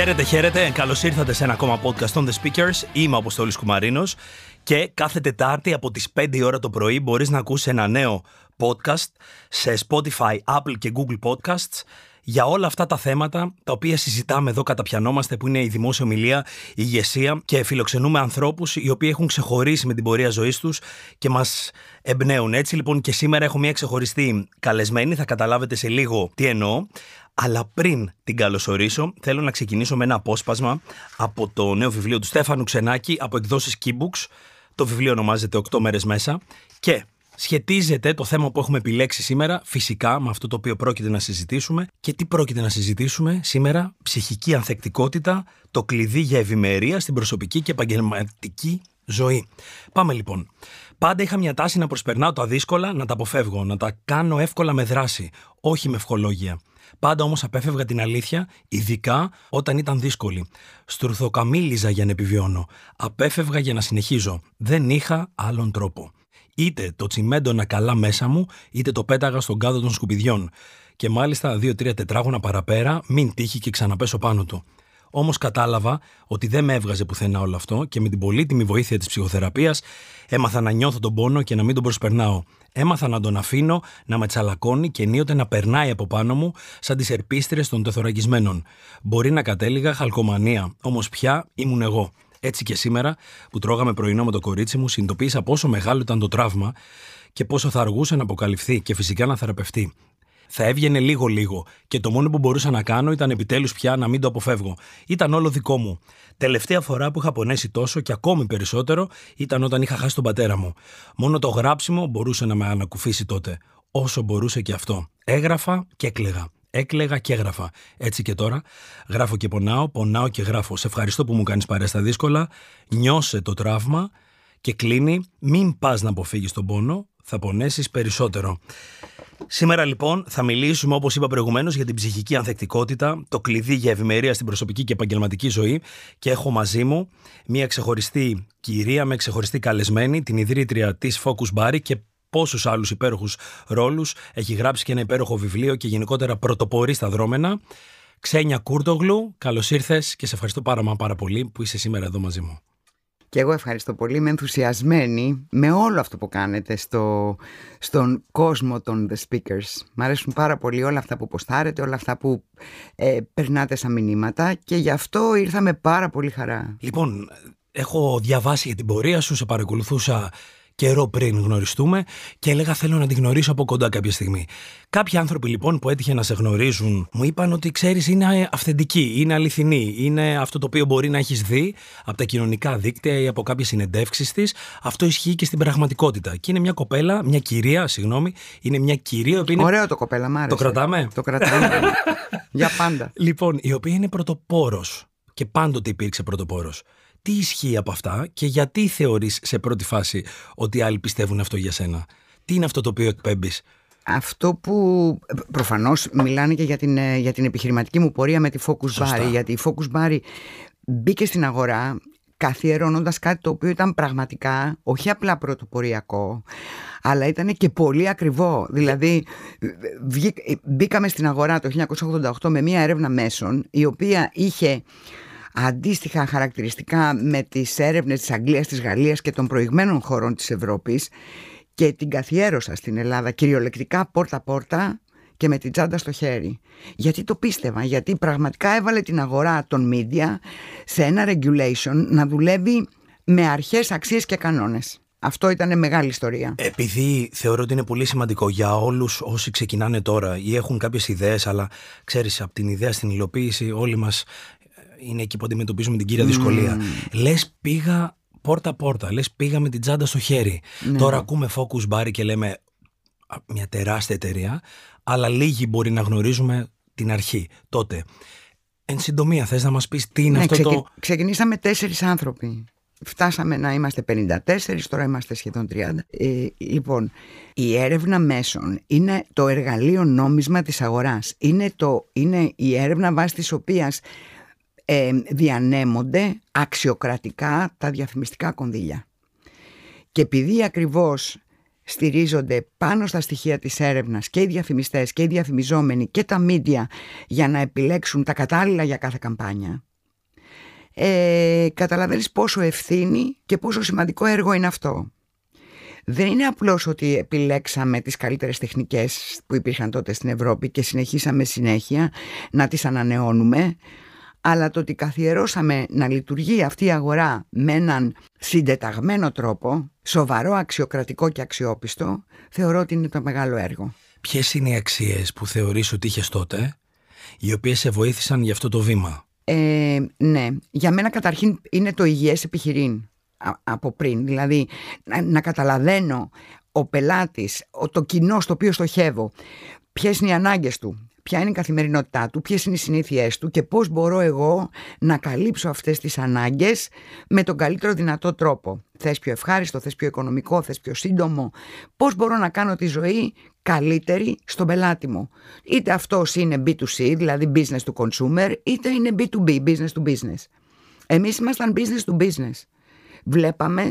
Χαίρετε, χαίρετε. Καλώς ήρθατε σε ένα ακόμα podcast on the speakers. Είμαι ο Αποστόλης Κουμαρίνος και κάθε Τετάρτη από τις 5 η ώρα το πρωί μπορείς να ακούσει ένα νέο podcast σε Spotify, Apple και Google Podcasts για όλα αυτά τα θέματα τα οποία συζητάμε εδώ, καταπιανόμαστε, που είναι η δημόσια ομιλία, η ηγεσία και φιλοξενούμε ανθρώπους οι οποίοι έχουν ξεχωρίσει με την πορεία ζωής τους και μας εμπνέουν. Έτσι λοιπόν και σήμερα έχω μια ξεχωριστή καλεσμένη, θα καταλάβετε σε λίγο τι εννοώ. Αλλά πριν την καλωσορίσω, θέλω να ξεκινήσω με ένα απόσπασμα από το νέο βιβλίο του Στέφανου Ξενάκη από εκδόσεις Keybooks. Το βιβλίο ονομάζεται 8 μέρες μέσα και σχετίζεται το θέμα που έχουμε επιλέξει σήμερα φυσικά με αυτό το οποίο πρόκειται να συζητήσουμε. Και τι πρόκειται να συζητήσουμε σήμερα, ψυχική ανθεκτικότητα, το κλειδί για ευημερία στην προσωπική και επαγγελματική ζωή. Πάμε λοιπόν. Πάντα είχα μια τάση να προσπερνάω τα δύσκολα, να τα αποφεύγω, να τα κάνω εύκολα με δράση, όχι με ευχολόγια. Πάντα όμως απέφευγα την αλήθεια, ειδικά όταν ήταν δύσκολη. Στουρθοκαμίλιζα για να επιβιώνω. Απέφευγα για να συνεχίζω. Δεν είχα άλλον τρόπο. Είτε το τσιμέντονα καλά μέσα μου, είτε το πέταγα στον κάδο των σκουπιδιών. Και μάλιστα δύο-τρία τετράγωνα παραπέρα, μην τύχει και ξαναπέσω πάνω του. Όμως κατάλαβα ότι δεν με έβγαζε πουθενά όλο αυτό και με την πολύτιμη βοήθεια της ψυχοθεραπείας έμαθα να νιώθω τον πόνο και να μην τον προσπερνάω. Έμαθα να τον αφήνω να με τσαλακώνει και ενίοτε να περνάει από πάνω μου σαν τις ερπίστρες των τεθωρακισμένων. Μπορεί να κατέληγα χαλκομανία, όμως πια ήμουν εγώ. Έτσι και σήμερα που τρώγαμε πρωινό με το κορίτσι μου, συνειδητοποίησα πόσο μεγάλο ήταν το τραύμα και πόσο θα αργούσε να αποκαλυφθεί και φυσικά να θεραπευτεί. Θα έβγαινε λίγο-λίγο και το μόνο που μπορούσα να κάνω ήταν επιτέλους πια να μην το αποφεύγω. Ήταν όλο δικό μου. Τελευταία φορά που είχα πονέσει τόσο και ακόμη περισσότερο ήταν όταν είχα χάσει τον πατέρα μου. Μόνο το γράψιμο μπορούσε να με ανακουφίσει τότε. Όσο μπορούσε και αυτό. Έγραφα και έκλεγα. Έκλεγα και έγραφα. Έτσι και τώρα. Γράφω και πονάω, πονάω και γράφω. Σε ευχαριστώ που μου κάνεις παρέα στα δύσκολα. Νιώσε το τραύμα και κλείνει. Μην πας να αποφύγεις τον πόνο. Θα πονέσεις περισσότερο. Σήμερα λοιπόν θα μιλήσουμε όπως είπα προηγουμένως για την ψυχική ανθεκτικότητα, το κλειδί για ευημερία στην προσωπική και επαγγελματική ζωή και έχω μαζί μου μια ξεχωριστή κυρία με ξεχωριστή καλεσμένη, την ιδρύτρια της Focus Bar και πόσους άλλους υπέροχους ρόλους, έχει γράψει και ένα υπέροχο βιβλίο και γενικότερα πρωτοπορεί στα δρόμενα. Ξένια Κούρτογλου, καλώς ήρθες και σε ευχαριστώ πάρα, πάρα πολύ που είσαι σήμερα εδώ μαζί μου. Και εγώ ευχαριστώ πολύ, είμαι ενθουσιασμένη με όλο αυτό που κάνετε στο, στον κόσμο των The Speakers. Μ' αρέσουν πάρα πολύ όλα αυτά που ποστάρετε, όλα αυτά που ε, περνάτε σαν μηνύματα και γι' αυτό ήρθα με πάρα πολύ χαρά. Λοιπόν, έχω διαβάσει για την πορεία σου, σε παρακολουθούσα καιρό πριν γνωριστούμε και έλεγα θέλω να τη γνωρίσω από κοντά κάποια στιγμή. Κάποιοι άνθρωποι λοιπόν που έτυχε να σε γνωρίζουν μου είπαν ότι ξέρεις είναι αυθεντική, είναι αληθινή, είναι αυτό το οποίο μπορεί να έχεις δει από τα κοινωνικά δίκτυα ή από κάποιες συνεντεύξεις της. Αυτό ισχύει και στην πραγματικότητα. Και είναι μια κοπέλα, μια κυρία, συγγνώμη, είναι μια κυρία. Είναι... Ωραίο το κοπέλα, μ' άρεσε. Το κρατάμε; Το κρατάμε. Για πάντα. Λοιπόν, η οποία είναι πρωτοπόρος και πάντοτε υπήρξε πρωτοπόρος τι ισχύει από αυτά και γιατί θεωρείς σε πρώτη φάση ότι άλλοι πιστεύουν αυτό για σένα. Τι είναι αυτό το οποίο εκπέμπεις; Αυτό που προφανώς μιλάνε και για την, ε, για την επιχειρηματική μου πορεία με τη Focus Bar. Γιατί η Focus Bar μπήκε στην αγορά καθιερώνοντας κάτι το οποίο ήταν πραγματικά όχι απλά πρωτοποριακό αλλά ήταν και πολύ ακριβό. Δηλαδή μπήκαμε στην αγορά το 1988 με μια έρευνα μέσων η οποία είχε αντίστοιχα χαρακτηριστικά με τις έρευνες της Αγγλίας, της Γαλλίας και των προηγμένων χωρών της Ευρώπης και την καθιέρωσα στην Ελλάδα κυριολεκτικά πόρτα-πόρτα και με την τσάντα στο χέρι. Γιατί το πίστευα, γιατί πραγματικά έβαλε την αγορά των media σε ένα regulation να δουλεύει με αρχές, αξίες και κανόνες. Αυτό ήταν μεγάλη ιστορία. Επειδή θεωρώ ότι είναι πολύ σημαντικό για όλους όσοι ξεκινάνε τώρα ή έχουν κάποιες ιδέες, αλλά ξέρεις, από την ιδέα στην υλοποίηση, όλοι μας είναι εκεί που αντιμετωπίζουμε την κύρια δυσκολία. Mm. Λες πήγα πόρτα-πόρτα, λες πήγα με την τσάντα στο χέρι. Ναι. Τώρα ακούμε focus bar και λέμε μια τεράστια εταιρεία, αλλά λίγοι μπορεί να γνωρίζουμε την αρχή τότε. Εν συντομία, θες να μας πεις τι είναι ναι, αυτό το. Ξεκινήσαμε τέσσερις άνθρωποι. Φτάσαμε να είμαστε 54, τώρα είμαστε σχεδόν 30. Ε, λοιπόν, η έρευνα μέσων είναι το εργαλείο νόμισμα της αγοράς. Είναι, το, είναι η έρευνα βάσει της οποίας ε, διανέμονται αξιοκρατικά τα διαφημιστικά κονδύλια. Και επειδή ακριβώς στηρίζονται πάνω στα στοιχεία της έρευνας και οι διαφημιστές και οι διαφημιζόμενοι και τα μίντια για να επιλέξουν τα κατάλληλα για κάθε καμπάνια ε, καταλαβαίνεις πόσο ευθύνη και πόσο σημαντικό έργο είναι αυτό. Δεν είναι απλώς ότι επιλέξαμε τις καλύτερες τεχνικές που υπήρχαν τότε στην Ευρώπη και συνεχίσαμε συνέχεια να τις ανανεώνουμε, αλλά το ότι καθιερώσαμε να λειτουργεί αυτή η αγορά με έναν συντεταγμένο τρόπο, σοβαρό, αξιοκρατικό και αξιόπιστο, θεωρώ ότι είναι το μεγάλο έργο. Ποιες είναι οι αξίες που θεωρείς ότι είχες τότε, οι οποίες σε βοήθησαν για αυτό το βήμα; Ε, ναι, για μένα καταρχήν είναι το υγιές επιχειρήν από πριν. Δηλαδή να, καταλαβαίνω ο πελάτης, το κοινό στο οποίο στοχεύω, ποιες είναι οι ανάγκες του, ποια είναι η καθημερινότητά του, ποιες είναι οι συνήθειές του και πώς μπορώ εγώ να καλύψω αυτές τις ανάγκες με τον καλύτερο δυνατό τρόπο. Θες πιο ευχάριστο, θες πιο οικονομικό, θες πιο σύντομο. Πώς μπορώ να κάνω τη ζωή καλύτερη στον πελάτη μου. Είτε αυτός είναι B2C, δηλαδή business to consumer, είτε είναι B2B, business to business. Εμείς ήμασταν business to business. Βλέπαμε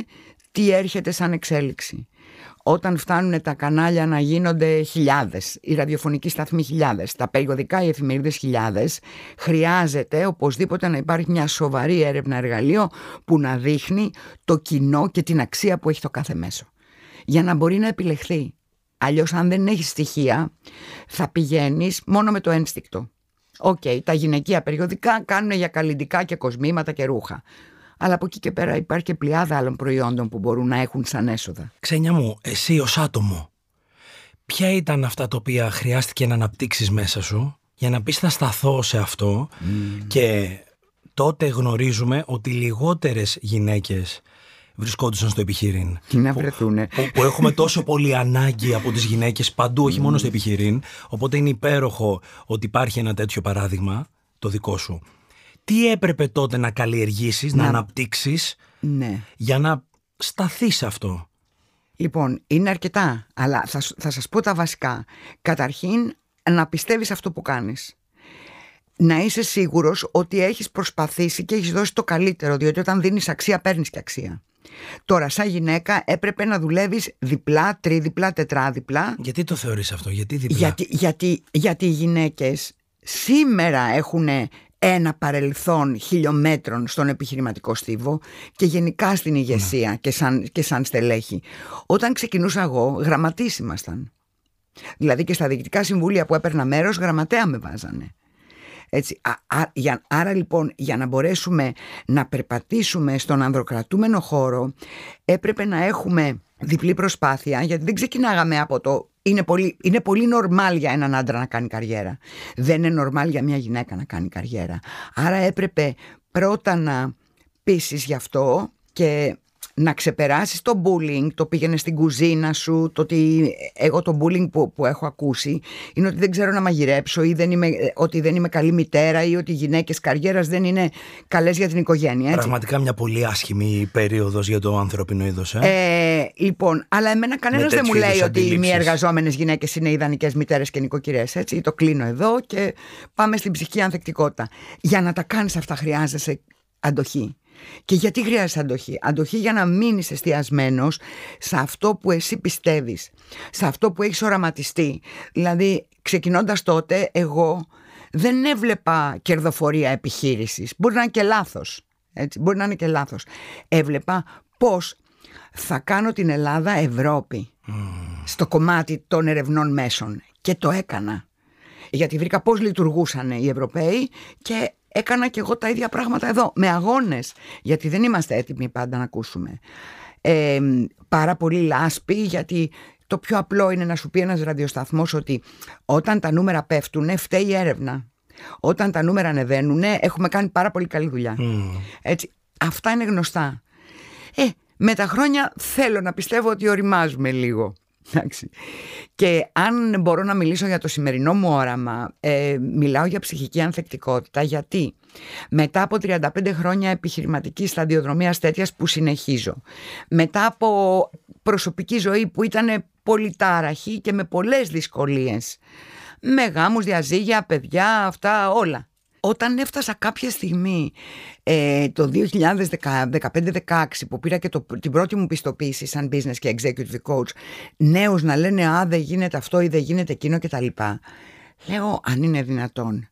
τι έρχεται σαν εξέλιξη όταν φτάνουν τα κανάλια να γίνονται χιλιάδες, οι ραδιοφωνικοί σταθμοί χιλιάδες, τα περιοδικά, οι εφημερίδες χιλιάδες, χρειάζεται οπωσδήποτε να υπάρχει μια σοβαρή έρευνα εργαλείο που να δείχνει το κοινό και την αξία που έχει το κάθε μέσο. Για να μπορεί να επιλεχθεί. Αλλιώς αν δεν έχεις στοιχεία θα πηγαίνεις μόνο με το ένστικτο. Οκ, τα γυναικεία περιοδικά κάνουν για καλλιντικά και κοσμήματα και ρούχα αλλά από εκεί και πέρα υπάρχει και πλειάδα άλλων προϊόντων που μπορούν να έχουν σαν έσοδα. Ξένια μου, εσύ ως άτομο, ποια ήταν αυτά τα οποία χρειάστηκε να αναπτύξεις μέσα σου για να πεις θα σταθώ σε αυτό και τότε γνωρίζουμε ότι λιγότερες γυναίκες βρισκόντουσαν στο επιχειρήν. Τι να βρεθούνε. Που, που έχουμε τόσο πολύ ανάγκη από τις γυναίκες παντού, όχι μόνο στο επιχειρήν. Οπότε είναι υπέροχο ότι υπάρχει ένα τέτοιο παράδειγμα, το δικό σου τι έπρεπε τότε να καλλιεργήσεις, να, να αναπτύξεις ναι. για να σταθείς αυτό; Λοιπόν, είναι αρκετά, αλλά θα, θα σας πω τα βασικά. Καταρχήν, να πιστεύεις αυτό που κάνεις. Να είσαι σίγουρος ότι έχεις προσπαθήσει και έχεις δώσει το καλύτερο, διότι όταν δίνεις αξία παίρνεις και αξία. Τώρα, σαν γυναίκα έπρεπε να δουλεύεις διπλά, τρίδιπλά, τετράδιπλά. Γιατί το θεωρείς αυτό, γιατί διπλά; Γιατί, γιατί, γιατί οι γυναίκες σήμερα έχουν ένα παρελθόν χιλιόμετρων στον επιχειρηματικό στίβο και γενικά στην ηγεσία ναι. και, σαν, και σαν στελέχη. Όταν ξεκινούσα εγώ, γραμματείς ήμασταν. Δηλαδή και στα διοικητικά συμβούλια που έπαιρνα μέρος, γραμματέα με βάζανε. Έτσι, για, άρα λοιπόν για να μπορέσουμε να περπατήσουμε στον ανδροκρατούμενο χώρο έπρεπε να έχουμε διπλή προσπάθεια γιατί δεν ξεκινάγαμε από το είναι πολύ, είναι πολύ νορμάλ για έναν άντρα να κάνει καριέρα. Δεν είναι νορμάλ για μια γυναίκα να κάνει καριέρα. Άρα έπρεπε πρώτα να πείσεις γι' αυτό και να ξεπεράσεις το bullying, το πήγαινε στην κουζίνα σου, το ότι εγώ το bullying που, που έχω ακούσει είναι ότι δεν ξέρω να μαγειρέψω ή δεν είμαι, ότι δεν είμαι καλή μητέρα ή ότι οι γυναίκες καριέρας δεν είναι καλές για την οικογένεια. Έτσι. Πραγματικά μια πολύ άσχημη περίοδος για το ανθρώπινο είδος. Ε; Ε, λοιπόν, αλλά εμένα κανένας δεν μου λέει ότι οι μη εργαζόμενες γυναίκες είναι ιδανικές μητέρες και νοικοκυρές. Έτσι, το κλείνω εδώ και πάμε στην ψυχική ανθεκτικότητα. Για να τα κάνεις αυτά χρειάζεσαι αντοχή. Και γιατί χρειάζεσαι αντοχή; Αντοχή για να μείνει εστιασμένος σε αυτό που εσύ πιστεύεις, σε αυτό που έχεις οραματιστεί. Δηλαδή, ξεκινώντας τότε, εγώ δεν έβλεπα κερδοφορία επιχείρησης. Μπορεί να είναι και λάθος. Έτσι, μπορεί να είναι και λάθος. Έβλεπα πώς θα κάνω την Ελλάδα Ευρώπη στο κομμάτι των ερευνών μέσων. Και το έκανα. Γιατί βρήκα πώς λειτουργούσαν οι Ευρωπαίοι και έκανα και εγώ τα ίδια πράγματα εδώ, με αγώνες, γιατί δεν είμαστε έτοιμοι πάντα να ακούσουμε. Ε, πάρα πολύ λάσπη, γιατί το πιο απλό είναι να σου πει ένας ραδιοσταθμός ότι όταν τα νούμερα πέφτουν, φταίει η έρευνα. Όταν τα νούμερα ανεβαίνουν, έχουμε κάνει πάρα πολύ καλή δουλειά. Έτσι, αυτά είναι γνωστά. Ε, με τα χρόνια θέλω να πιστεύω ότι οριμάζουμε λίγο. Και αν μπορώ να μιλήσω για το σημερινό μου όραμα, ε, μιλάω για ψυχική ανθεκτικότητα γιατί μετά από 35 χρόνια επιχειρηματική σταδιοδρομίας τέτοιας που συνεχίζω, μετά από προσωπική ζωή που ήταν πολύ τάραχη και με πολλές δυσκολίες, με γάμους, διαζύγια, παιδιά, αυτά όλα. Όταν έφτασα κάποια στιγμή ε, το 2015-16 που πήρα και το, την πρώτη μου πιστοποίηση σαν business και executive coach νέους να λένε α δεν γίνεται αυτό ή δεν γίνεται εκείνο κτλ. Λέω αν είναι δυνατόν.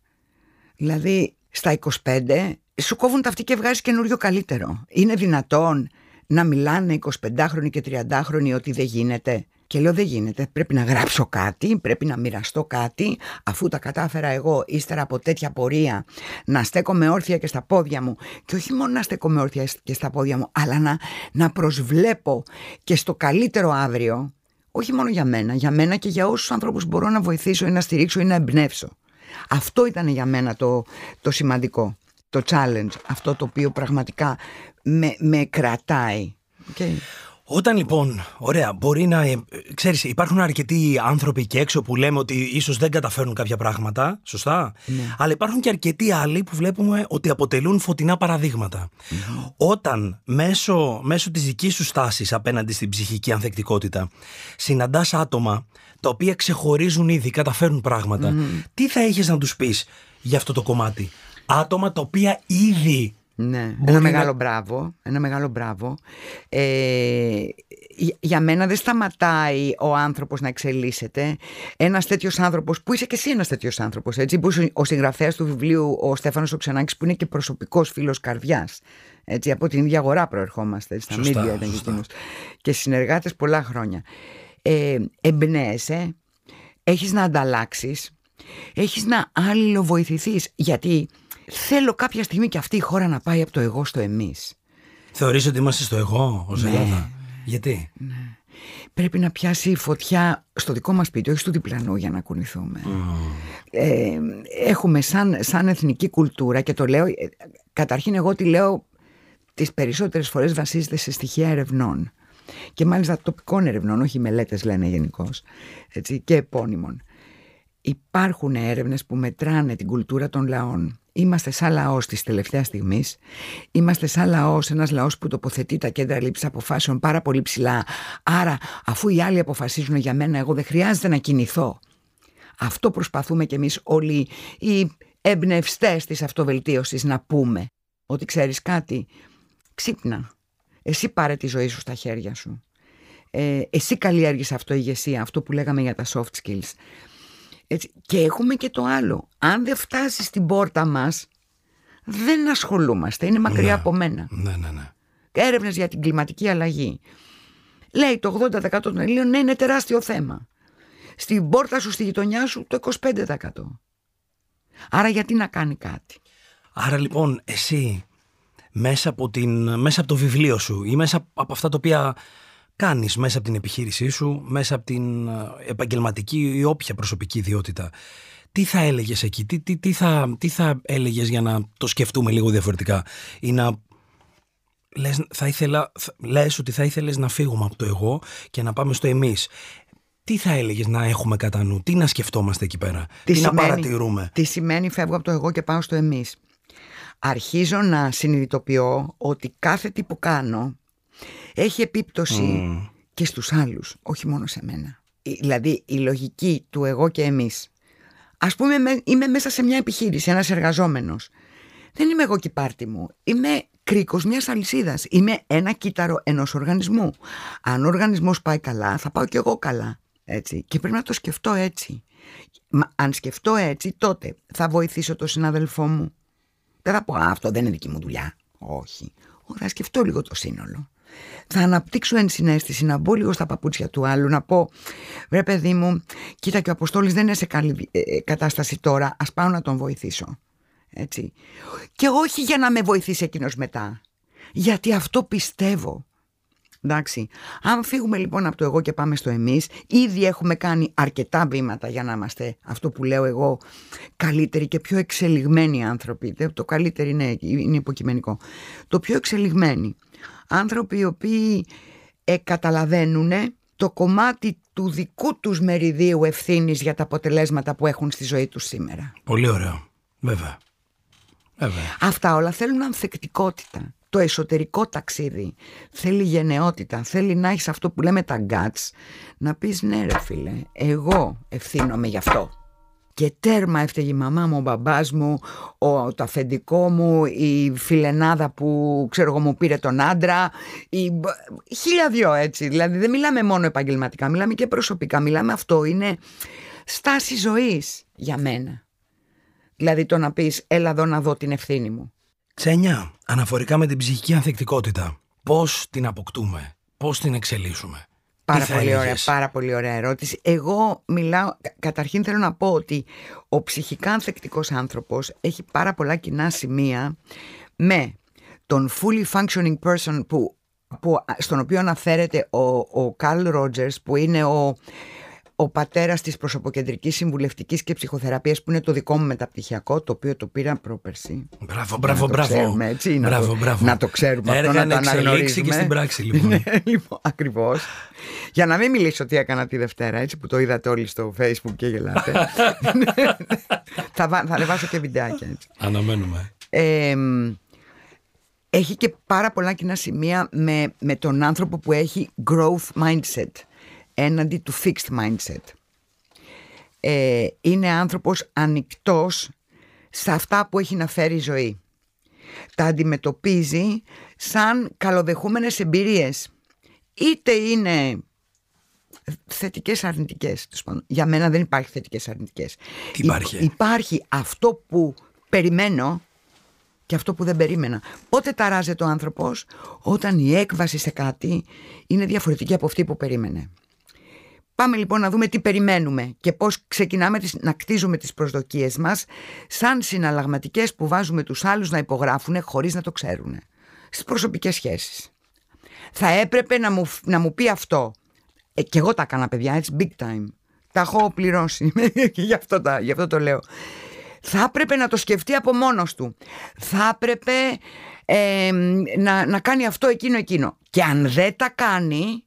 Δηλαδή στα 25 σου κόβουν τα αυτή και βγάζεις καινούριο καλύτερο. Είναι δυνατόν να μιλάνε 25χρονοι και 30χρονοι ότι δεν γίνεται; Και λέω δεν γίνεται, πρέπει να γράψω κάτι, πρέπει να μοιραστώ κάτι, αφού τα κατάφερα εγώ ύστερα από τέτοια πορεία να στέκομαι όρθια και στα πόδια μου και όχι μόνο να στέκομαι όρθια και στα πόδια μου, αλλά να, να προσβλέπω και στο καλύτερο αύριο, όχι μόνο για μένα, για μένα και για όσους ανθρώπους μπορώ να βοηθήσω ή να στηρίξω ή να εμπνεύσω. Αυτό ήταν για μένα το, το σημαντικό, το challenge, αυτό το οποίο πραγματικά με, με κρατάει. Okay. Όταν λοιπόν, ωραία, μπορεί να. Ε, ξέρεις, υπάρχουν αρκετοί άνθρωποι και έξω που λέμε ότι ίσως δεν καταφέρουν κάποια πράγματα, σωστά; Ναι. Αλλά υπάρχουν και αρκετοί άλλοι που βλέπουμε ότι αποτελούν φωτεινά Όταν μέσω, μέσω της δικής σου στάσης απέναντι στην ψυχική ανθεκτικότητα συναντάς άτομα τα οποία ξεχωρίζουν ήδη, καταφέρουν τι θα έχεις να τους πεις για αυτό το κομμάτι; Άτομα τα οποία ήδη ναι, ένα μεγάλο μπράβο. Ένα μεγάλο μπράβο. Ε, για μένα δεν σταματάει ο άνθρωπος να εξελίσσεται. Ένας τέτοιος άνθρωπος, που είσαι και εσύ ένας τέτοιος άνθρωπος, έτσι, που είσαι ο συγγραφέας του βιβλίου ο Στέφανος Οξενάκης, που είναι και προσωπικός φίλος καρδιάς. Έτσι, από την ίδια αγορά προερχόμαστε, έτσι, στα μίδια ήταν και Και συνεργάτες πολλά χρόνια. Ε, εμπνέεσαι, έχεις να ανταλλάξεις, έχεις να αλληλοβοηθηθείς, γιατί θέλω κάποια στιγμή και αυτή η χώρα να πάει από το εγώ στο εμείς. Θεωρείς ότι είμαστε στο εγώ ως ναι, Ελλάδα; Γιατί; Ναι. Πρέπει να πιάσει φωτιά στο δικό μας σπίτι, όχι στο διπλανό για να κουνηθούμε. Ε, έχουμε σαν, σαν εθνική κουλτούρα και το λέω, ε, καταρχήν εγώ τι λέω τις περισσότερες φορές βασίζεται σε στοιχεία ερευνών. Και μάλιστα τοπικών ερευνών, όχι μελέτες λένε γενικώς, και επώνυμων. Υπάρχουν έρευνες που μετράνε την κουλτούρα των λαών Είμαστε σαν λαός της τελευταίας στιγμής. Είμαστε σαν λαός, ένας λαός που τοποθετεί τα κέντρα λήψης αποφάσεων πάρα πολύ ψηλά. Άρα, αφού οι άλλοι αποφασίζουν για μένα, εγώ δεν χρειάζεται να κινηθώ. Αυτό προσπαθούμε κι εμείς όλοι οι εμπνευστές της αυτοβελτίωσης να πούμε. Ότι ξέρεις κάτι, ξύπνα. Εσύ πάρε τη ζωή σου στα χέρια σου. Ε, εσύ καλλιέργησε αυτό η ηγεσία, αυτό που λέγαμε για τα soft skills. Έτσι. Και έχουμε και το άλλο. Αν δεν φτάσει στην πόρτα μας, δεν ασχολούμαστε. Είναι μακριά ναι. από μένα. Ναι, ναι, ναι. Έρευνες για την κλιματική αλλαγή. Λέει το 80% των Ελλήνων ναι, είναι τεράστιο θέμα. Στην πόρτα σου, στη γειτονιά σου, το 25%. Άρα γιατί να κάνει κάτι; Άρα λοιπόν εσύ μέσα από, την, μέσα από το βιβλίο σου ή μέσα από αυτά τα οποία κάνεις μέσα από την επιχείρησή σου, μέσα από την ε, επαγγελματική ή όποια προσωπική ιδιότητα. Τι θα έλεγες εκεί, τι, τι, τι, θα, τι θα έλεγες για να το σκεφτούμε λίγο διαφορετικά ή να λες, θα ήθελα, λες ότι θα ήθελες να φύγουμε από το εγώ και να πάμε στο εμείς. Τι θα έλεγες να έχουμε κατά νου, τι να σκεφτόμαστε εκεί πέρα, τι, τι να παρατηρούμε; Τι σημαίνει φεύγω από το εγώ και πάω στο εμείς; Αρχίζω να συνειδητοποιώ ότι κάθε τι που κάνω έχει επίπτωση και στους άλλους, όχι μόνο σε μένα. Δηλαδή η λογική του εγώ και εμείς. Ας πούμε είμαι μέσα σε μια επιχείρηση, ένας εργαζόμενος. Δεν είμαι εγώ και πάρτι μου. Είμαι κρίκος μιας αλυσίδας. Είμαι ένα κύτταρο ενός οργανισμού. Αν ο οργανισμός πάει καλά, θα πάω κι εγώ καλά. Έτσι. Και πρέπει να το σκεφτώ έτσι. Μα, αν σκεφτώ έτσι, τότε θα βοηθήσω τον συναδελφό μου. Δεν θα πω αυτό δεν είναι δική μου δουλειά. Όχι. Θα σκεφτώ λίγο το σύνολο θα αναπτύξω ενσυναίσθηση, να μπω λίγο στα παπούτσια του άλλου, να πω βρε παιδί μου, κοίτα και ο Αποστόλης δεν είναι σε καλή ε, ε, κατάσταση τώρα, ας πάω να τον βοηθήσω. Έτσι. Και όχι για να με βοηθήσει εκείνος μετά, γιατί αυτό πιστεύω. Εντάξει. Αν φύγουμε λοιπόν από το εγώ και πάμε στο εμείς, ήδη έχουμε κάνει αρκετά βήματα για να είμαστε αυτό που λέω εγώ καλύτεροι και πιο εξελιγμένοι άνθρωποι. Το καλύτερο είναι, είναι υποκειμενικό. Το πιο εξελιγμένοι άνθρωποι οι οποίοι ε, καταλαβαίνουν το κομμάτι του δικού τους μεριδίου ευθύνης για τα αποτελέσματα που έχουν στη ζωή τους σήμερα. Πολύ ωραίο. Βέβαια. Βέβαια. Αυτά όλα θέλουν ανθεκτικότητα. Το εσωτερικό ταξίδι θέλει γενναιότητα, θέλει να έχεις αυτό που λέμε τα guts, να πεις ναι ρε φίλε, εγώ ευθύνομαι γι' αυτό. Και τέρμα έφταιγε η μαμά μου, ο μπαμπάς μου, ο, το αφεντικό μου, η φιλενάδα που ξέρω εγώ μου πήρε τον άντρα, η, χίλια δυο έτσι. Δηλαδή δεν μιλάμε μόνο επαγγελματικά, μιλάμε και προσωπικά. Μιλάμε αυτό, είναι στάση ζωής για μένα. Δηλαδή το να πεις έλα εδώ να δω την ευθύνη μου. Ξένια, αναφορικά με την ψυχική ανθεκτικότητα, πώς την αποκτούμε, πώς την εξελίσσουμε. Πάρα πολύ, ωραία, πάρα πολύ ωραία ερώτηση. Εγώ μιλάω, καταρχήν θέλω να πω ότι ο ψυχικά ανθεκτικός άνθρωπος έχει πάρα πολλά κοινά σημεία με τον fully functioning person που, που, στον οποίο αναφέρεται ο, ο Carl Rogers που είναι ο ο πατέρας της προσωποκεντρικής συμβουλευτικής και ψυχοθεραπείας, που είναι το δικό μου μεταπτυχιακό, το οποίο το πήρα πρόπερση. Μπράβο, μπράβο, μπράβο. Ξέρουμε, έτσι, μπράβο, να, το, μπράβο. να το ξέρουμε Έργα αυτό, να το αναγνωρίσουμε. και στην πράξη, λοιπόν. ναι, λοιπόν Ακριβώς. Για να μην μιλήσω τι έκανα τη Δευτέρα, έτσι που το είδατε όλοι στο Facebook και γελάτε. θα, θα ανεβάσω και βιντεάκια. Έτσι. Αναμένουμε. Ε, έχει και πάρα πολλά κοινά σημεία με, με τον άνθρωπο που έχει growth mindset έναντι του fixed mindset. Ε, είναι άνθρωπος ανοιχτός σε αυτά που έχει να φέρει η ζωή. Τα αντιμετωπίζει σαν καλοδεχούμενες εμπειρίες. Είτε είναι θετικές αρνητικές. Για μένα δεν υπάρχει θετικές αρνητικές. Τι υπάρχει; υπάρχει αυτό που περιμένω και αυτό που δεν περίμενα. Πότε ταράζεται ο άνθρωπος όταν η έκβαση σε κάτι είναι διαφορετική από αυτή που περίμενε. Πάμε λοιπόν να δούμε τι περιμένουμε και πώς ξεκινάμε να κτίζουμε τις προσδοκίες μας σαν συναλλαγματικές που βάζουμε τους άλλους να υπογράφουν χωρίς να το ξέρουν. Στις προσωπικές σχέσεις. Θα έπρεπε να μου, να μου πει αυτό. Ε, και εγώ τα έκανα παιδιά, έτσι big time. Τα έχω πληρώσει και γι αυτό, τα, γι' αυτό το λέω. Θα έπρεπε να το σκεφτεί από μόνος του. Θα έπρεπε ε, να, να κάνει αυτό, εκείνο, εκείνο. Και αν δεν τα κάνει,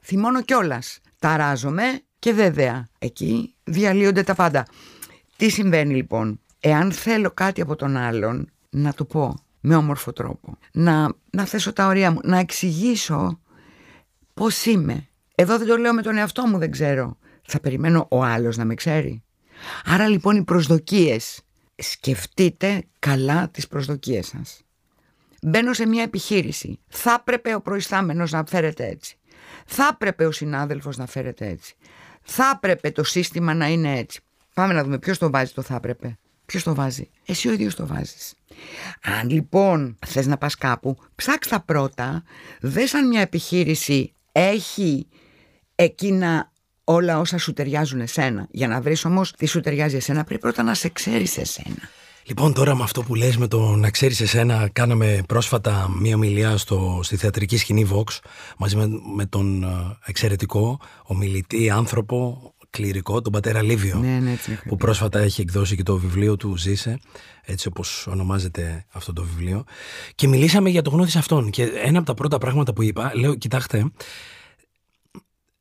θυμώνω κιόλας ταράζομαι και βέβαια εκεί διαλύονται τα πάντα. Τι συμβαίνει λοιπόν, εάν θέλω κάτι από τον άλλον να το πω με όμορφο τρόπο, να, να θέσω τα ωρία μου, να εξηγήσω πώς είμαι. Εδώ δεν το λέω με τον εαυτό μου, δεν ξέρω. Θα περιμένω ο άλλος να με ξέρει. Άρα λοιπόν οι προσδοκίες, σκεφτείτε καλά τις προσδοκίες σας. Μπαίνω σε μια επιχείρηση. Θα έπρεπε ο προϊστάμενος να φέρεται έτσι. Θα έπρεπε ο συνάδελφος να φέρεται έτσι. Θα έπρεπε το σύστημα να είναι έτσι. Πάμε να δούμε ποιος το βάζει το θα έπρεπε. Ποιος το βάζει. Εσύ ο ίδιος το βάζεις. Αν λοιπόν θες να πας κάπου, ψάξ τα πρώτα. Δες αν μια επιχείρηση έχει εκείνα όλα όσα σου ταιριάζουν εσένα. Για να βρεις όμως τι σου ταιριάζει εσένα, πρέπει πρώτα να σε ξέρεις εσένα. Λοιπόν, τώρα με αυτό που λες με το να ξέρεις εσένα, κάναμε πρόσφατα μία ομιλία στο, στη θεατρική σκηνή Vox μαζί με, με τον ε, εξαιρετικό ομιλητή άνθρωπο κληρικό, τον πατέρα Λίβιο, ναι, ναι, έτσι, που πρόσφατα έχει εκδώσει και το βιβλίο του «Ζήσε», έτσι όπως ονομάζεται αυτό το βιβλίο. Και μιλήσαμε για το γνώθις αυτόν και ένα από τα πρώτα πράγματα που είπα, λέω, κοιτάξτε,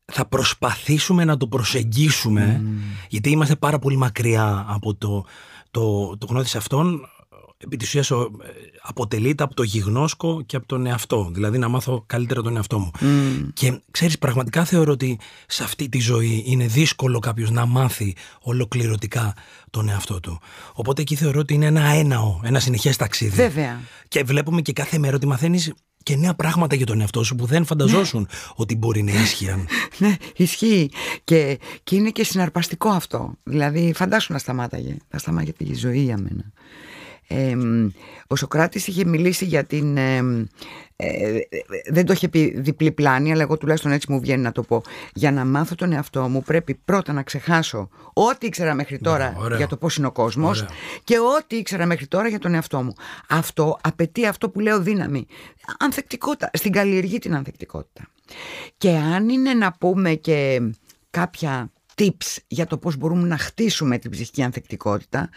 θα προσπαθήσουμε να το προσεγγίσουμε, mm. γιατί είμαστε πάρα πολύ μακριά από το το, το γνώθι αυτόν επί της ουσίας αποτελείται από το γιγνώσκο και από τον εαυτό. Δηλαδή να μάθω καλύτερα τον εαυτό μου. Και ξέρεις πραγματικά θεωρώ ότι σε αυτή τη ζωή είναι δύσκολο κάποιος να μάθει ολοκληρωτικά τον εαυτό του. Οπότε εκεί θεωρώ ότι είναι ένα έναο, ένα συνεχές ταξίδι. Βέβαια. Και βλέπουμε και κάθε μέρα ότι μαθαίνεις και νέα πράγματα για τον εαυτό σου που δεν φανταζόσουν ναι. ότι μπορεί να ίσχυαν. ναι, ισχύει. Και, και είναι και συναρπαστικό αυτό. Δηλαδή, φαντάσου να σταμάταγε. Θα σταμάταγε η ζωή για μένα. Ε, ο Σοκράτης είχε μιλήσει για την ε, δεν το είχε πει διπλή πλάνη αλλά εγώ τουλάχιστον έτσι μου βγαίνει να το πω. Για να μάθω τον εαυτό μου πρέπει πρώτα να ξεχάσω ό,τι ήξερα μέχρι τώρα για το πώς είναι ο κόσμος και ό,τι ήξερα μέχρι τώρα για τον εαυτό μου. Αυτό απαιτεί αυτό που λέω δύναμη. Ανθεκτικότητα, στην καλλιεργεί την ανθεκτικότητα. Και αν είναι να πούμε και κάποια tips για το πώς μπορούμε να χτίσουμε την ψυχική ανθεκτικότητα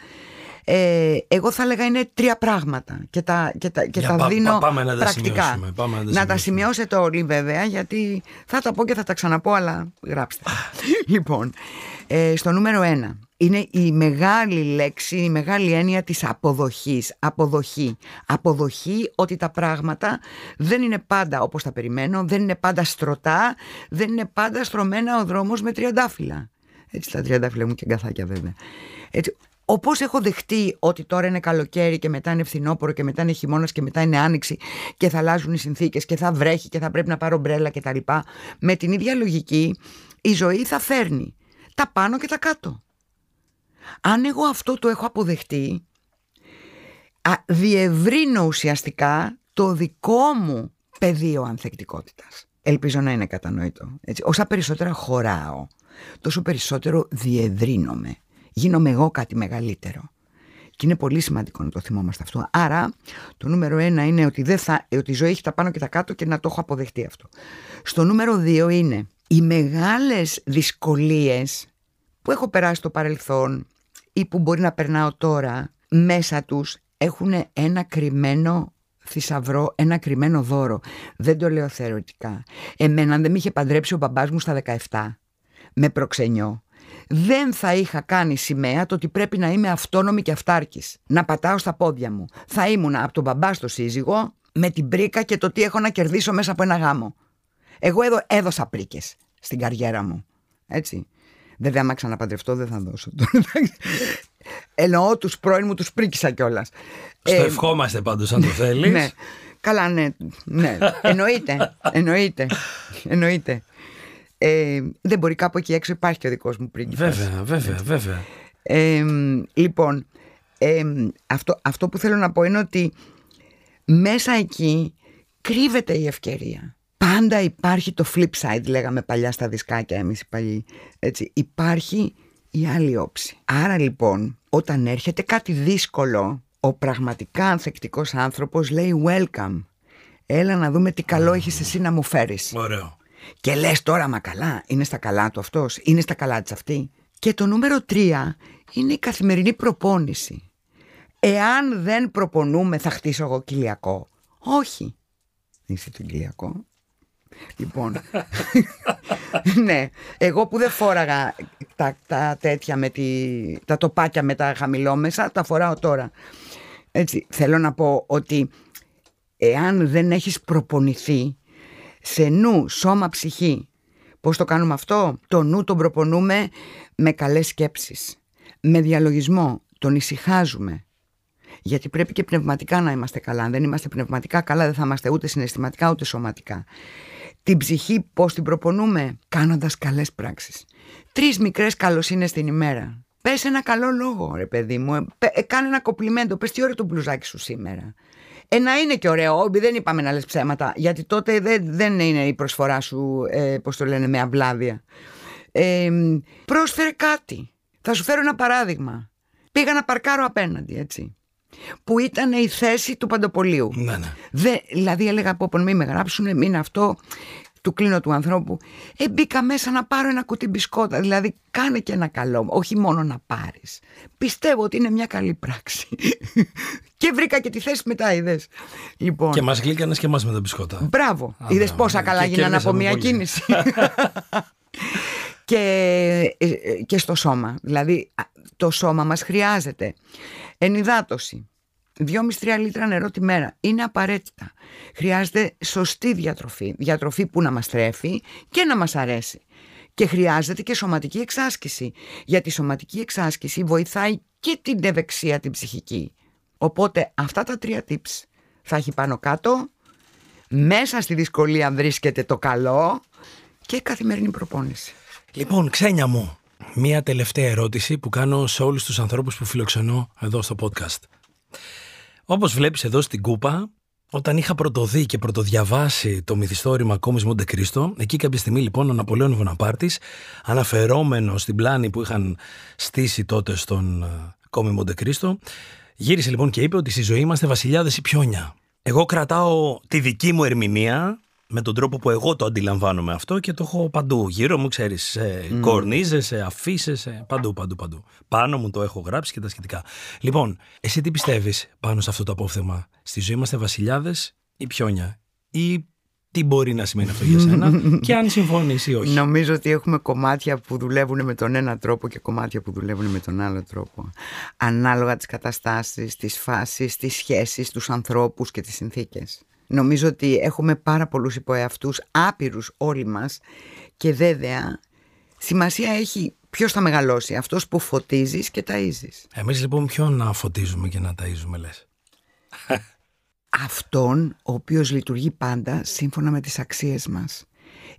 ε, εγώ θα έλεγα είναι τρία πράγματα και τα, και τα, και τα δίνω πάμε να πρακτικά. Τα πάμε να, να τα σημειώσετε όλοι βέβαια γιατί θα τα πω και θα τα ξαναπώ αλλά γράψτε. λοιπόν, ε, στο νούμερο ένα είναι η μεγάλη λέξη, η μεγάλη έννοια της αποδοχής. Αποδοχή. Αποδοχή ότι τα πράγματα δεν είναι πάντα όπως τα περιμένω, δεν είναι πάντα στρωτά, δεν είναι πάντα στρωμένα ο δρόμος με τριαντάφυλλα. Έτσι, τα τριαντάφυλλα μου και γκαθάκια βέβαια. Έτσι, Όπως έχω δεχτεί ότι τώρα είναι καλοκαίρι και μετά είναι φθινόπωρο και μετά είναι χειμώνας και μετά είναι άνοιξη και θα αλλάζουν οι συνθήκες και θα βρέχει και θα πρέπει να πάρω μπρέλα κτλ. Με την ίδια λογική η ζωή θα φέρνει τα πάνω και τα κάτω. Αν εγώ αυτό το έχω αποδεχτεί, διευρύνω ουσιαστικά το δικό μου πεδίο ανθεκτικότητας. Ελπίζω να είναι κατανοητό. Έτσι. Όσα περισσότερα χωράω, τόσο περισσότερο διευρύνομαι. Γίνομαι εγώ κάτι μεγαλύτερο. Και είναι πολύ σημαντικό να το θυμόμαστε αυτό. Άρα, το νούμερο ένα είναι ότι, δεν θα, ότι η ζωή έχει τα πάνω και τα κάτω και να το έχω αποδεχτεί αυτό. Στο νούμερο δύο είναι οι μεγάλες δυσκολίες που έχω περάσει στο παρελθόν ή που μπορεί να περνάω τώρα μέσα τους έχουν ένα κρυμμένο θησαυρό, ένα κρυμμένο δώρο. Δεν το λέω θεωρητικά. Εμένα αν δεν με είχε παντρέψει ο μπαμπάς μου στα 17 με προξενιό δεν θα είχα κάνει σημαία το ότι πρέπει να είμαι αυτόνομη και αυτάρκης. Να πατάω στα πόδια μου. Θα ήμουν από τον μπαμπά στο σύζυγο με την πρίκα και το τι έχω να κερδίσω μέσα από ένα γάμο. Εγώ έδω, έδωσα πρίκες στην καριέρα μου. Έτσι. Βέβαια, άμα ξαναπαντρευτώ, δεν θα δώσω. Εννοώ τους πρώην μου, τους πρίκησα κιόλας. Στο ε, ευχόμαστε πάντως, αν το θέλεις. ναι. Καλά, ναι. ναι. Εννοείται. Εννοείται. Εννοείται. Ε, δεν μπορεί κάπου εκεί έξω υπάρχει και ο δικός μου πρίγκιπας. Βέβαια, βέβαια, βέβαια. Ε, λοιπόν, ε, αυτό, αυτό που θέλω να πω είναι ότι μέσα εκεί κρύβεται η ευκαιρία. Πάντα υπάρχει το flip side, λέγαμε παλιά στα δισκάκια εμείς οι παλιοί. Έτσι, υπάρχει η άλλη όψη. Άρα λοιπόν, όταν έρχεται κάτι δύσκολο, ο πραγματικά ανθεκτικός άνθρωπος λέει welcome. Έλα να δούμε τι καλό έχεις εσύ να μου φέρεις. Ωραίο. Και λες τώρα μα καλά, είναι στα καλά του αυτός, είναι στα καλά της αυτή. Και το νούμερο τρία είναι η καθημερινή προπόνηση. Εάν δεν προπονούμε θα χτίσω εγώ κοιλιακό. Όχι. Είσαι το κοιλιακό. Λοιπόν, ναι, εγώ που δεν φόραγα τα, τα τέτοια με τη, τα τοπάκια με τα χαμηλόμεσα, τα φοράω τώρα. Έτσι, θέλω να πω ότι εάν δεν έχεις προπονηθεί σε νου, σώμα, ψυχή. Πώς το κάνουμε αυτό; Το νου τον προπονούμε με καλές σκέψεις, με διαλογισμό, τον ησυχάζουμε. Γιατί πρέπει και πνευματικά να είμαστε καλά. Αν δεν είμαστε πνευματικά καλά δεν θα είμαστε ούτε συναισθηματικά ούτε σωματικά. Την ψυχή πώς την προπονούμε; Κάνοντας καλές πράξεις. Τρεις μικρές καλοσύνες την ημέρα. Πες ένα καλό λόγο ρε παιδί μου. Ε, ε, κάνε ένα κοπλιμέντο. Πες τι ώρα το μπλουζάκι σου σήμερα. Ε, να είναι και ωραίο, δεν είπαμε να λες ψέματα, γιατί τότε δεν, δεν είναι η προσφορά σου, ε, πώς το λένε, με αυλάδια. Ε, πρόσφερε κάτι. Θα σου φέρω ένα παράδειγμα. Πήγα να παρκάρω απέναντι, έτσι. Που ήταν η θέση του Παντοπολίου. Ναι, ναι. Δε, δηλαδή έλεγα από μην με γράψουν, μην αυτό του κλείνω του ανθρώπου. Ε, μπήκα μέσα να πάρω ένα κουτί μπισκότα. Δηλαδή, κάνε και ένα καλό. Όχι μόνο να πάρεις. Πιστεύω ότι είναι μια καλή πράξη. και βρήκα και τη θέση μετά, είδες. Λοιπόν, και μας γλύκανες και εμάς με τα μπισκότα. Μπράβο. Είδες πόσα καλά γίνανε από μια κίνηση. και, ε, και στο σώμα. Δηλαδή, το σώμα μας χρειάζεται ενυδάτωση 2,5-3 λίτρα νερό τη μέρα. Είναι απαραίτητα. Χρειάζεται σωστή διατροφή. Διατροφή που να μας τρέφει και να μας αρέσει. Και χρειάζεται και σωματική εξάσκηση. Γιατί η σωματική εξάσκηση βοηθάει και την ευεξία την ψυχική. Οπότε αυτά τα τρία tips θα έχει πάνω κάτω. Μέσα στη δυσκολία βρίσκεται το καλό και καθημερινή προπόνηση. Λοιπόν, ξένια μου, μία τελευταία ερώτηση που κάνω σε όλους τους ανθρώπους που φιλοξενώ εδώ στο podcast. Όπως βλέπεις εδώ στην κούπα, όταν είχα πρωτοδεί και πρωτοδιαβάσει το μυθιστόρημα Κόμις Μοντε Κρίστο, εκεί κάποια στιγμή λοιπόν ο Ναπολέον Βοναπάρτης, αναφερόμενο στην πλάνη που είχαν στήσει τότε στον ε, Κόμι Μοντε Κρίστο, γύρισε λοιπόν και είπε ότι στη ζωή είμαστε βασιλιάδες ή πιόνια. Εγώ κρατάω τη δική μου ερμηνεία με τον τρόπο που εγώ το αντιλαμβάνομαι αυτό και το έχω παντού. Γύρω μου, ξέρεις, σε mm. κορνίζες, σε αφήσεις, σε παντού, παντού, παντού. Πάνω μου το έχω γράψει και τα σχετικά. Λοιπόν, εσύ τι πιστεύεις πάνω σε αυτό το απόφθεμα. Στη ζωή είμαστε βασιλιάδες ή πιόνια; Ή τι μπορεί να σημαίνει αυτό για σένα και αν συμφωνείς ή όχι; Νομίζω ότι έχουμε κομμάτια που δουλεύουν με τον ένα τρόπο και κομμάτια που δουλεύουν με τον άλλο τρόπο. Ανάλογα τις καταστάσεις, τις φάσεις, τις σχέσεις, τους ανθρώπους και τις συνθήκες. Νομίζω ότι έχουμε πάρα πολλούς υποεαυτούς, άπειρους όλοι μας και βέβαια σημασία έχει Ποιος θα μεγαλώσει, αυτός που φωτίζεις και ταΐζεις. Εμείς λοιπόν ποιον να φωτίζουμε και να ταΐζουμε, λες; Αυτόν ο οποίος λειτουργεί πάντα σύμφωνα με τις αξίες μας.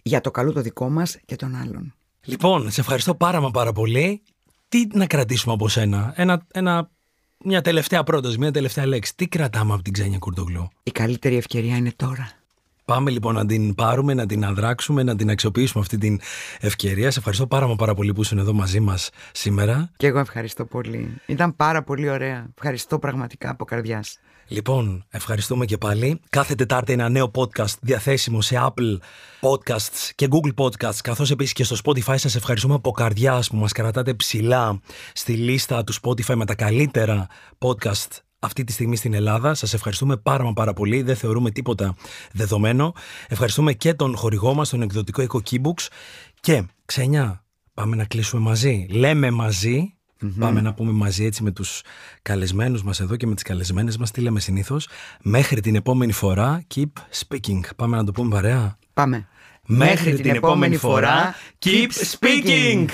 Για το καλό το δικό μας και των άλλων. Λοιπόν, σε ευχαριστώ πάρα μα πάρα πολύ. Τι να κρατήσουμε από σένα, ένα, ένα, μια τελευταία πρόταση, μια τελευταία λέξη. Τι κρατάμε από την Ξένια Κουρτογλου; Η καλύτερη ευκαιρία είναι τώρα. Πάμε λοιπόν να την πάρουμε, να την αδράξουμε, να την αξιοποιήσουμε αυτή την ευκαιρία. Σε ευχαριστώ πάρα, πάρα πολύ που ήσουν εδώ μαζί μας σήμερα. Και εγώ ευχαριστώ πολύ. Ήταν πάρα πολύ ωραία. Ευχαριστώ πραγματικά από καρδιάς. Λοιπόν, ευχαριστούμε και πάλι. Κάθε Τετάρτη ένα νέο podcast διαθέσιμο σε Apple Podcasts και Google Podcasts, καθώς επίσης και στο Spotify. Σας ευχαριστούμε από καρδιάς που μας κρατάτε ψηλά στη λίστα του Spotify με τα καλύτερα podcast αυτή τη στιγμή στην Ελλάδα. Σας ευχαριστούμε πάρα μα πάρα πολύ. Δεν θεωρούμε τίποτα δεδομένο. Ευχαριστούμε και τον χορηγό μας, τον εκδοτικό Eco Keybooks. Και, ξενιά, πάμε να κλείσουμε μαζί. Λέμε μαζί Πάμε να πούμε μαζί έτσι με τους καλεσμένους μας εδώ και με τις καλεσμένες μας τι λέμε συνήθως. Μέχρι την επόμενη φορά, keep speaking. Πάμε να το πούμε παρέα. Πάμε. Μέχρι, την, επόμενη φορά, keep speaking.